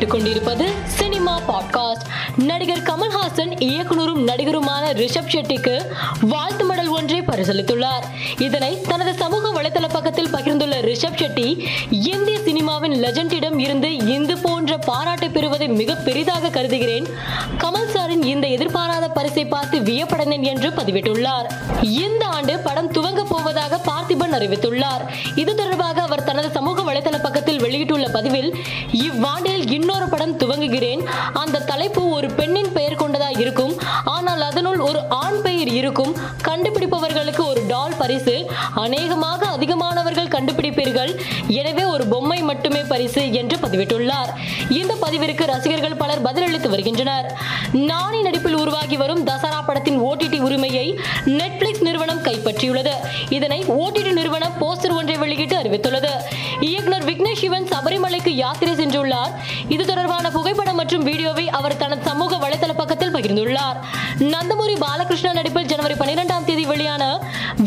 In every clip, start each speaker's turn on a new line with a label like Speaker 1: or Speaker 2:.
Speaker 1: கேட்டுக்கொண்டிருப்பது cinema podcast நடிகர் கமல்ஹாசன் இயக்குனரும் நடிகருமான ரிஷப் ஷெட்டிக்கு வாழ்த்து மடல் ஒன்றை பரிசளித்துள்ளார். இதனை தனது சமூக வலைதள பக்கத்தில் பகிர்ந்துள்ள ரிஷப் ஷெட்டி இந்திய சினிமாவின் லெஜண்டிடம் இருந்து இந்து போன்ற பாராட்டை பெறுவதை மிக பெரிதாக கருதுகிறேன். கமல் சாரின் இந்த எதிர்பாராத பரிசை பார்த்து வியப்படைந்தேன் என்று பதிவிட்டுள்ளார். இந்த ஆண்டு படம் துவங்க போவதாக பார்த்திபன் அறிவித்துள்ளார். இது தொடர்பாக அவர் தனது சமூக பதிவில் இவ்வாண்டில் இன்னொரு படம் துவங்குகிறேன். அந்த தலைப்பு ஒரு பெண்ணின் பெயர் கொண்டதா இருக்கும். ஆனால் அதனுள் ஒரு ஆண் பெயர் இருக்கும். கண்டுபிடிப்பவர்களுக்கு ஒரு டால் பரிசு. அநேகமாக அதிகமானவர்கள் கண்டுபிடிப்பீர்கள். எனவே ஒரு பொம்மை மட்டுமே பரிசு என்று பதிவிட்டுள்ளார். இந்த பதிவிற்கு ரசிகர்கள் பலர் பதிலளித்து வருகின்றனர். நானி நடிப்பில் உருவாகி வரும் தசரா படத்தின் ஓடிடி உரிமையை நெட்ஃபிளிக்ஸ் நிறுவனம் கைப்பற்றியுள்ளது. இதனை ஓடிடி வெளியிட்டு அறிவித்துள்ளது. இயக்குனர் விக்னேஷ் சிவன் சபரிமலைக்கு யாத்திரை சென்றுள்ளார். இது தொடர்பான புகைப்படம் மற்றும் வீடியோவை அவர் தனது சமூக வலைதள பக்கத்தில் பகிர்ந்துள்ளார். நந்தமூரி பாலகிருஷ்ணா நடிப்பில் ஜனவரி பனிரெண்டாம் தேதி வெளியான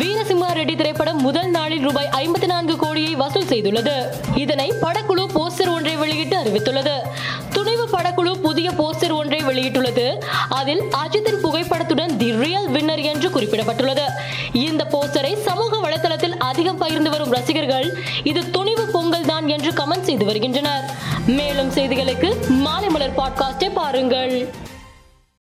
Speaker 1: வீரசிம்ஹா ரெட்டி திரைப்படம் முதல் நாளில் ரூபாய் ஐம்பத்தி நான்கு கோடியை வசூல் செய்துள்ளது. இதனை படக்குழு போஸ்டர் ஒன்றை வெளியிட்டு அறிவித்துள்ளது. துணிவு படக்குழு புதிய போஸ்டர் ஒன்றை வெளியிட்டுள்ளது. அதில் அஜித்தின் புகைப்படத்துடன் தி ரியல் வின்னர் என்று குறிப்பிடப்பட்டுள்ளது. இந்த போஸ்டரை சமூக வலைதளத்தில் அதிகம் பகிர்ந்து வரும் ரசிகர்கள் இது துணிவு பொங்கல் தான் என்று கமெண்ட் செய்து வருகின்றனர். மேலும் செய்திகளுக்கு மாலை மலர் பாட்காஸ்டை பாருங்கள்.